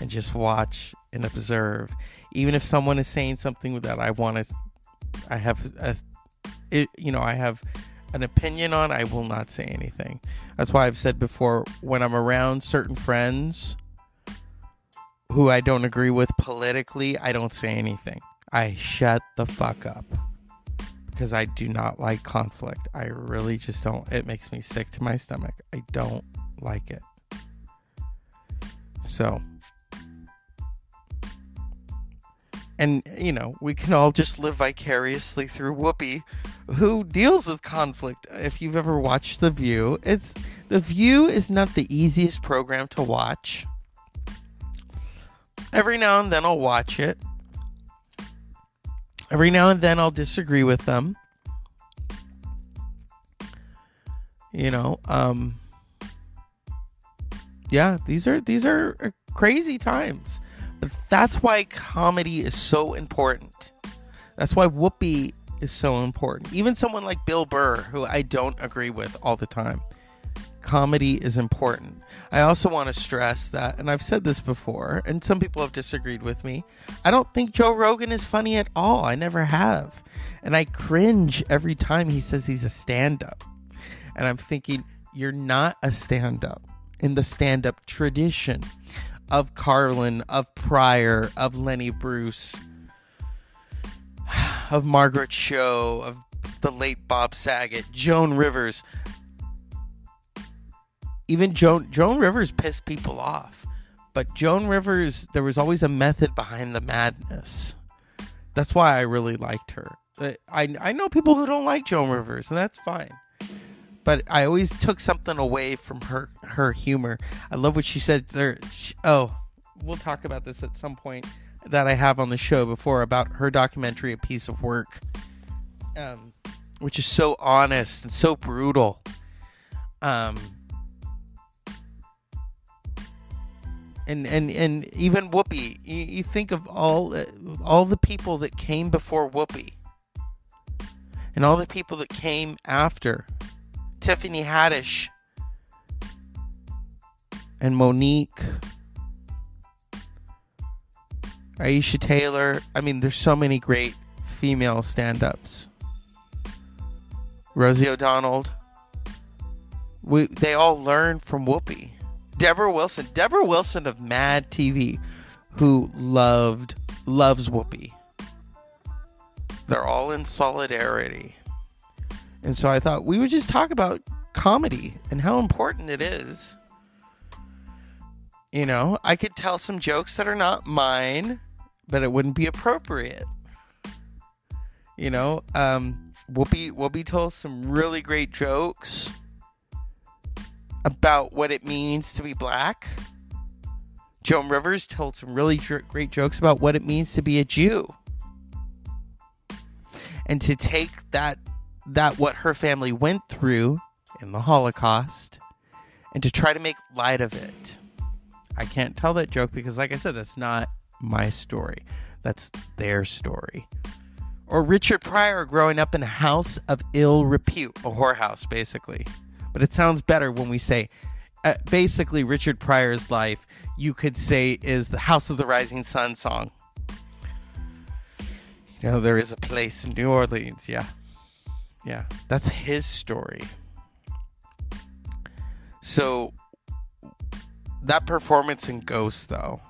and just watch and observe. Even if someone is saying something that I want to I have a, it, you know, I have an opinion on, I will not say anything. That's why I've said before when I'm around certain friends who I don't agree with politically, I don't say anything. I shut the fuck up because I do not like conflict. I really just don't. It makes me sick to my stomach. I don't like it. So, and you know we can all just live vicariously through Whoopi, who deals with conflict. If you've ever watched The View, it's The View is not the easiest program to watch. Every now and then I'll watch it. Every now and then I'll disagree with them. You know, um yeah, these are these are crazy times. But that's why comedy is so important. That's why Whoopi is so important. Even someone like Bill Burr, who I don't agree with all the time, comedy is important. I also want to stress that, and I've said this before, and some people have disagreed with me. I don't think Joe Rogan is funny at all. I never have. And I cringe every time he says he's a stand up. And I'm thinking, you're not a stand up in the stand up tradition of Carlin, of Pryor, of Lenny Bruce, of Margaret Cho, of the late Bob Saget, Joan Rivers. Even Joan Joan Rivers pissed people off. But Joan Rivers, there was always a method behind the madness. That's why I really liked her. I I know people who don't like Joan Rivers, and that's fine but I always took something away from her her humor. I love what she said there. She, oh, we'll talk about this at some point that I have on the show before about her documentary, A Piece of Work, um, which is so honest and so brutal. Um, and and and even Whoopi, you, you think of all all the people that came before Whoopi, and all the people that came after Tiffany Haddish and Monique, Aisha Tyler. I mean, there's so many great female stand ups. Rosie O'Donnell. We, they all learned from Whoopi. Debra Wilson. Debra Wilson of Mad TV, who loved, loves Whoopi. They're all in solidarity. And so I thought we would just talk about comedy and how important it is. You know, I could tell some jokes that are not mine, but it wouldn't be appropriate. You know, um, Whoopi Whoopi told some really great jokes about what it means to be black. Joan Rivers told some really great jokes about what it means to be a Jew. and to take that that what her family went through in the Holocaust and to try to make light of it. I can't tell that joke because like I said that's not my story. That's their story. Or Richard Pryor growing up in a house of ill repute, a whorehouse basically. But it sounds better when we say uh, basically Richard Pryor's life you could say is the House of the Rising Sun song. You know, there is a place in New Orleans, yeah. Yeah, that's his story. So that performance in Ghost though,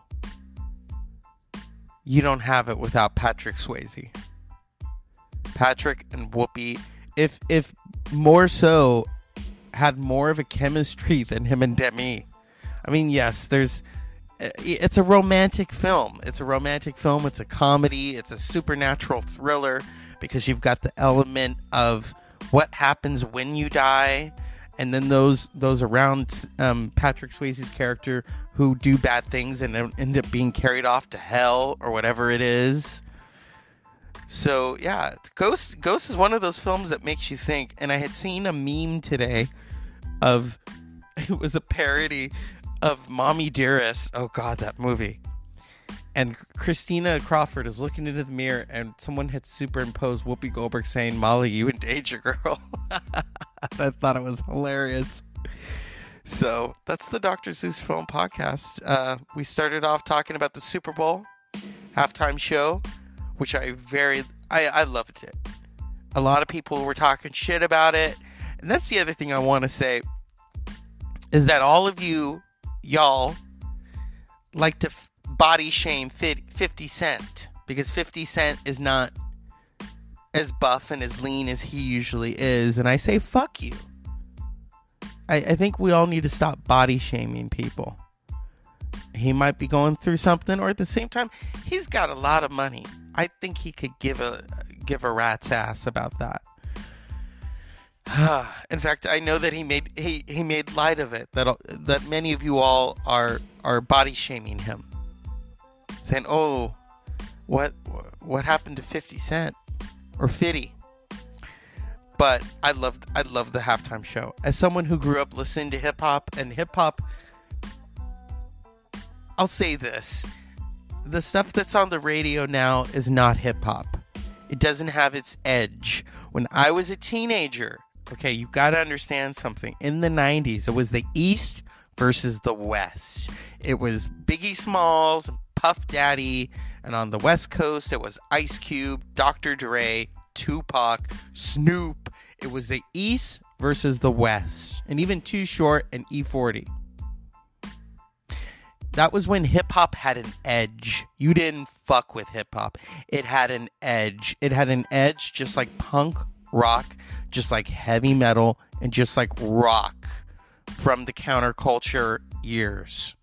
you don't have it without Patrick Swayze. Patrick and Whoopi, if if more so had more of a chemistry [laughs] than him and Demi. I mean, yes, there's it's a romantic film. It's a romantic film. It's a comedy. It's a supernatural thriller because you've got the element of what happens when you die, and then those those around um, Patrick Swayze's character who do bad things and end up being carried off to hell or whatever it is. So yeah, Ghost Ghost is one of those films that makes you think. And I had seen a meme today of [laughs] it was a parody of Mommy Dearest. Oh God, that movie. And Christina Crawford is looking into the mirror, and someone had superimposed Whoopi Goldberg saying, "Molly, you and Danger Girl." [laughs] I thought it was hilarious. So that's the Dr. Zeus Film Podcast. Uh, we started off talking about the Super Bowl halftime show, which I very I, I loved it. A lot of people were talking shit about it, and that's the other thing I want to say is that all of you y'all like to f- body shame 50 Cent because 50 Cent is not as buff and as lean as he usually is. And I say, fuck you. I, I think we all need to stop body shaming people. He might be going through something, or at the same time, he's got a lot of money. I think he could give a give a rat's ass about that. [sighs] In fact, I know that he made he, he made light of it that that many of you all are are body shaming him, saying, "Oh, what what happened to Fifty Cent or Fitty?" But I loved I loved the halftime show. As someone who grew up listening to hip hop and hip hop, I'll say this: the stuff that's on the radio now is not hip hop. It doesn't have its edge. When I was a teenager, okay, you've got to understand something. In the 90s, it was the East versus the West. It was Biggie Smalls, Puff Daddy, and on the West Coast, it was Ice Cube, Dr. Dre, Tupac, Snoop. It was the East versus the West, and even Too Short and E40. That was when hip hop had an edge. You didn't fuck with hip hop. It had an edge. It had an edge just like punk rock just like heavy metal and just like rock from the counterculture years.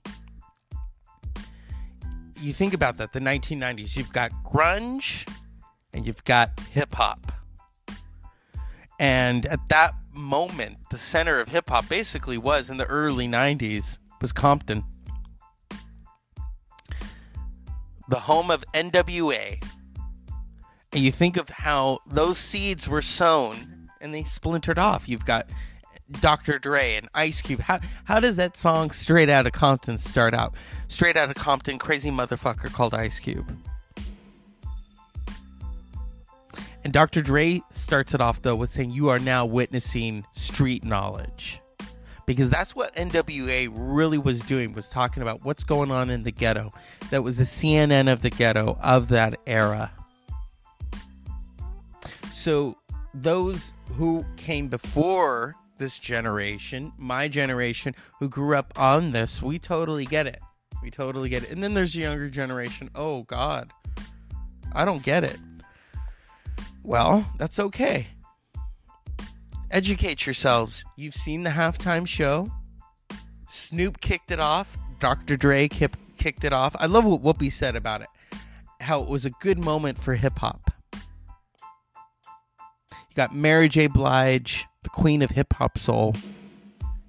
You think about that, the 1990s, you've got grunge and you've got hip hop. And at that moment, the center of hip hop basically was in the early 90s was Compton. The home of NWA. And you think of how those seeds were sown and they splintered off. You've got Dr. Dre and Ice Cube. How how does that song Straight Outta Compton start out? Straight Outta Compton, crazy motherfucker called Ice Cube. And Dr. Dre starts it off though with saying you are now witnessing street knowledge. Because that's what NWA really was doing was talking about what's going on in the ghetto. That was the CNN of the ghetto of that era. So those who came before this generation, my generation, who grew up on this, we totally get it. We totally get it. And then there's the younger generation. Oh, God. I don't get it. Well, that's okay. Educate yourselves. You've seen the halftime show. Snoop kicked it off. Dr. Dre kicked it off. I love what Whoopi said about it. How it was a good moment for hip hop got Mary J. Blige, the queen of hip hop soul.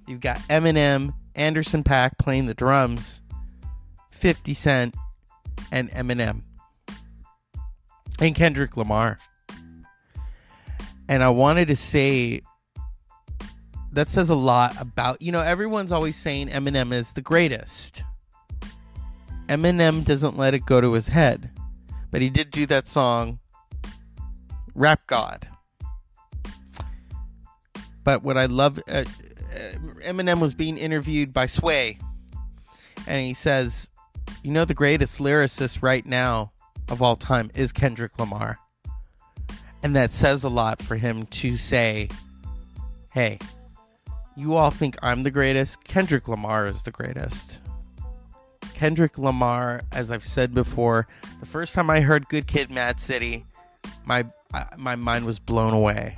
You've got Eminem, Anderson .Paak playing the drums, 50 Cent, and Eminem. And Kendrick Lamar. And I wanted to say that says a lot about, you know, everyone's always saying Eminem is the greatest. Eminem doesn't let it go to his head. But he did do that song, Rap God. But what I love, uh, uh, Eminem was being interviewed by Sway, and he says, You know, the greatest lyricist right now of all time is Kendrick Lamar. And that says a lot for him to say, Hey, you all think I'm the greatest. Kendrick Lamar is the greatest. Kendrick Lamar, as I've said before, the first time I heard Good Kid, Mad City, my my mind was blown away.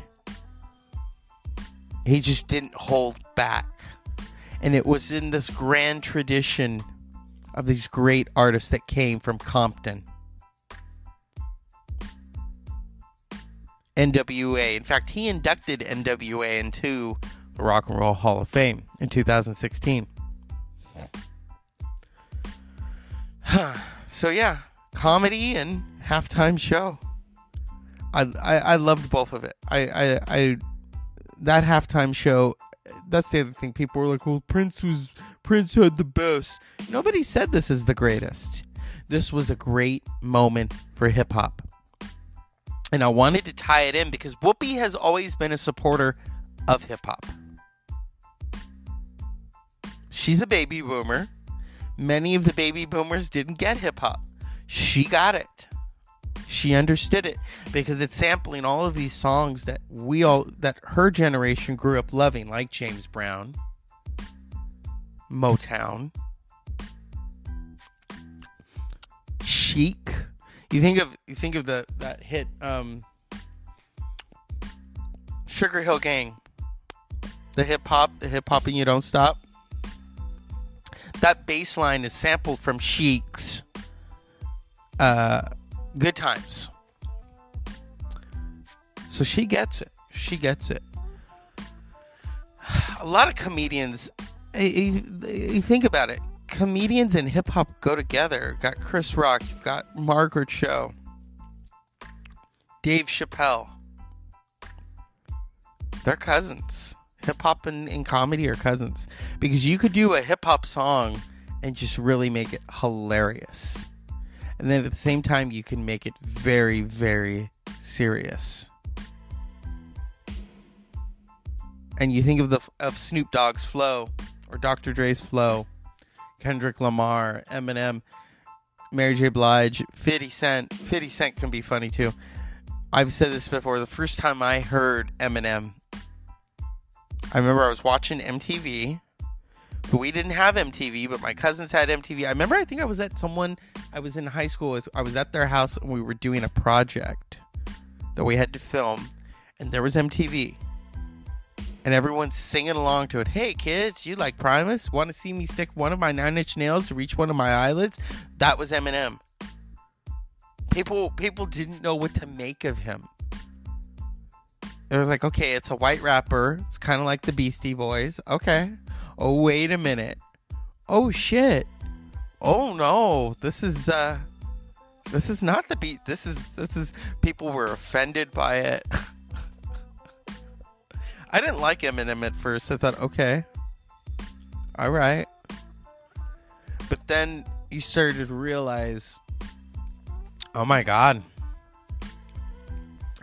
He just didn't hold back, and it was in this grand tradition of these great artists that came from Compton. NWA. In fact, he inducted NWA into the Rock and Roll Hall of Fame in 2016. [sighs] so yeah, comedy and halftime show. I, I I loved both of it. I I, I that halftime show. That's the other thing. People were like, "Well, Prince was Prince had the best." Nobody said this is the greatest. This was a great moment for hip hop, and I wanted to tie it in because Whoopi has always been a supporter of hip hop. She's a baby boomer. Many of the baby boomers didn't get hip hop. She got it. She understood it because it's sampling all of these songs that we all that her generation grew up loving, like James Brown, Motown, Chic. You think of you think of the that hit um, Sugarhill Gang, the hip hop, the hip hop and you don't stop that bass line is sampled from Chic's uh, Good Times. So she gets it. She gets it. [sighs] A lot of comedians, you think about it, comedians and hip hop go together. You've got Chris Rock, you've got Margaret Cho, Dave Chappelle. They're cousins hip hop and, and comedy are cousins because you could do a hip hop song and just really make it hilarious. And then at the same time, you can make it very, very serious. And you think of the of Snoop Dogg's flow or Dr. Dre's flow, Kendrick Lamar, Eminem, Mary J. Blige, 50 Cent. 50 Cent can be funny too. I've said this before. The first time I heard Eminem I remember I was watching MTV. We didn't have MTV, but my cousins had MTV. I remember I think I was at someone I was in high school with I was at their house and we were doing a project that we had to film and there was MTV. And everyone's singing along to it. Hey kids, you like Primus? Want to see me stick one of my nine inch nails to reach one of my eyelids? That was Eminem. People people didn't know what to make of him. It was like, okay, it's a white rapper. It's kind of like the Beastie Boys. Okay. Oh, wait a minute. Oh shit. Oh no. This is uh this is not the beat. This is this is people were offended by it. [laughs] I didn't like Eminem at first. I thought, okay. All right. But then you started to realize, oh my god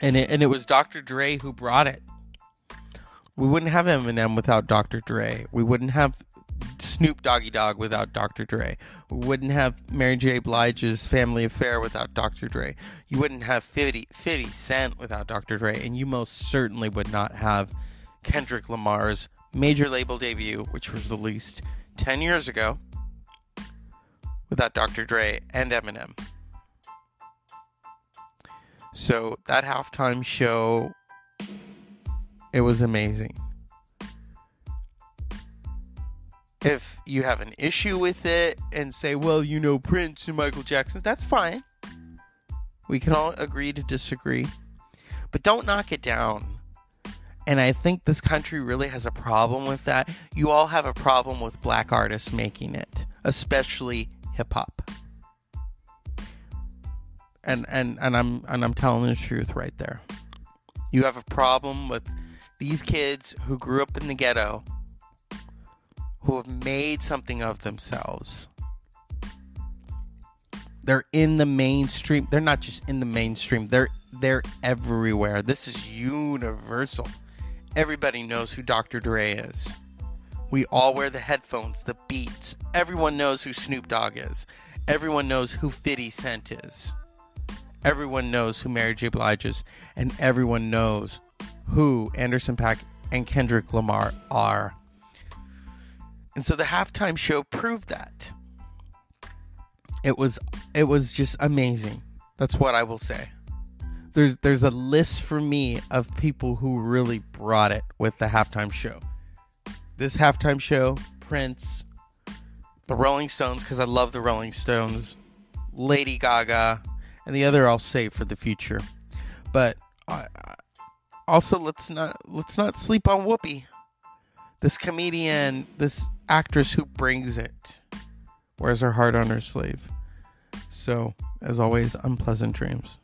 and it, and it was Dr. Dre who brought it. We wouldn't have Eminem without Dr. Dre. We wouldn't have Snoop Doggy Dogg without Dr. Dre. We wouldn't have Mary J. Blige's Family Affair without Dr. Dre. You wouldn't have 50, 50 Cent without Dr. Dre. And you most certainly would not have Kendrick Lamar's major label debut, which was released 10 years ago, without Dr. Dre and Eminem. So that halftime show, it was amazing. If you have an issue with it and say, well, you know, Prince and Michael Jackson, that's fine. We can all agree to disagree. But don't knock it down. And I think this country really has a problem with that. You all have a problem with black artists making it, especially hip hop and and and I'm and I'm telling the truth right there. You have a problem with these kids who grew up in the ghetto, who have made something of themselves. They're in the mainstream. They're not just in the mainstream. They're they're everywhere. This is universal. Everybody knows who Dr. Dre is. We all wear the headphones, the beats. Everyone knows who Snoop Dogg is. Everyone knows who 50 Cent is. Everyone knows who Mary J. Blige is. And everyone knows who Anderson .Paak and Kendrick Lamar are. And so the halftime show proved that. It was it was just amazing. That's what I will say. There's there's a list for me of people who really brought it with the halftime show. This halftime show, Prince, the Rolling Stones because I love the Rolling Stones, Lady Gaga, and the other I'll save for the future. But uh, also let's not let's not sleep on Whoopi. This comedian, this actress who brings it wears her heart on her sleeve. So, as always, unpleasant dreams.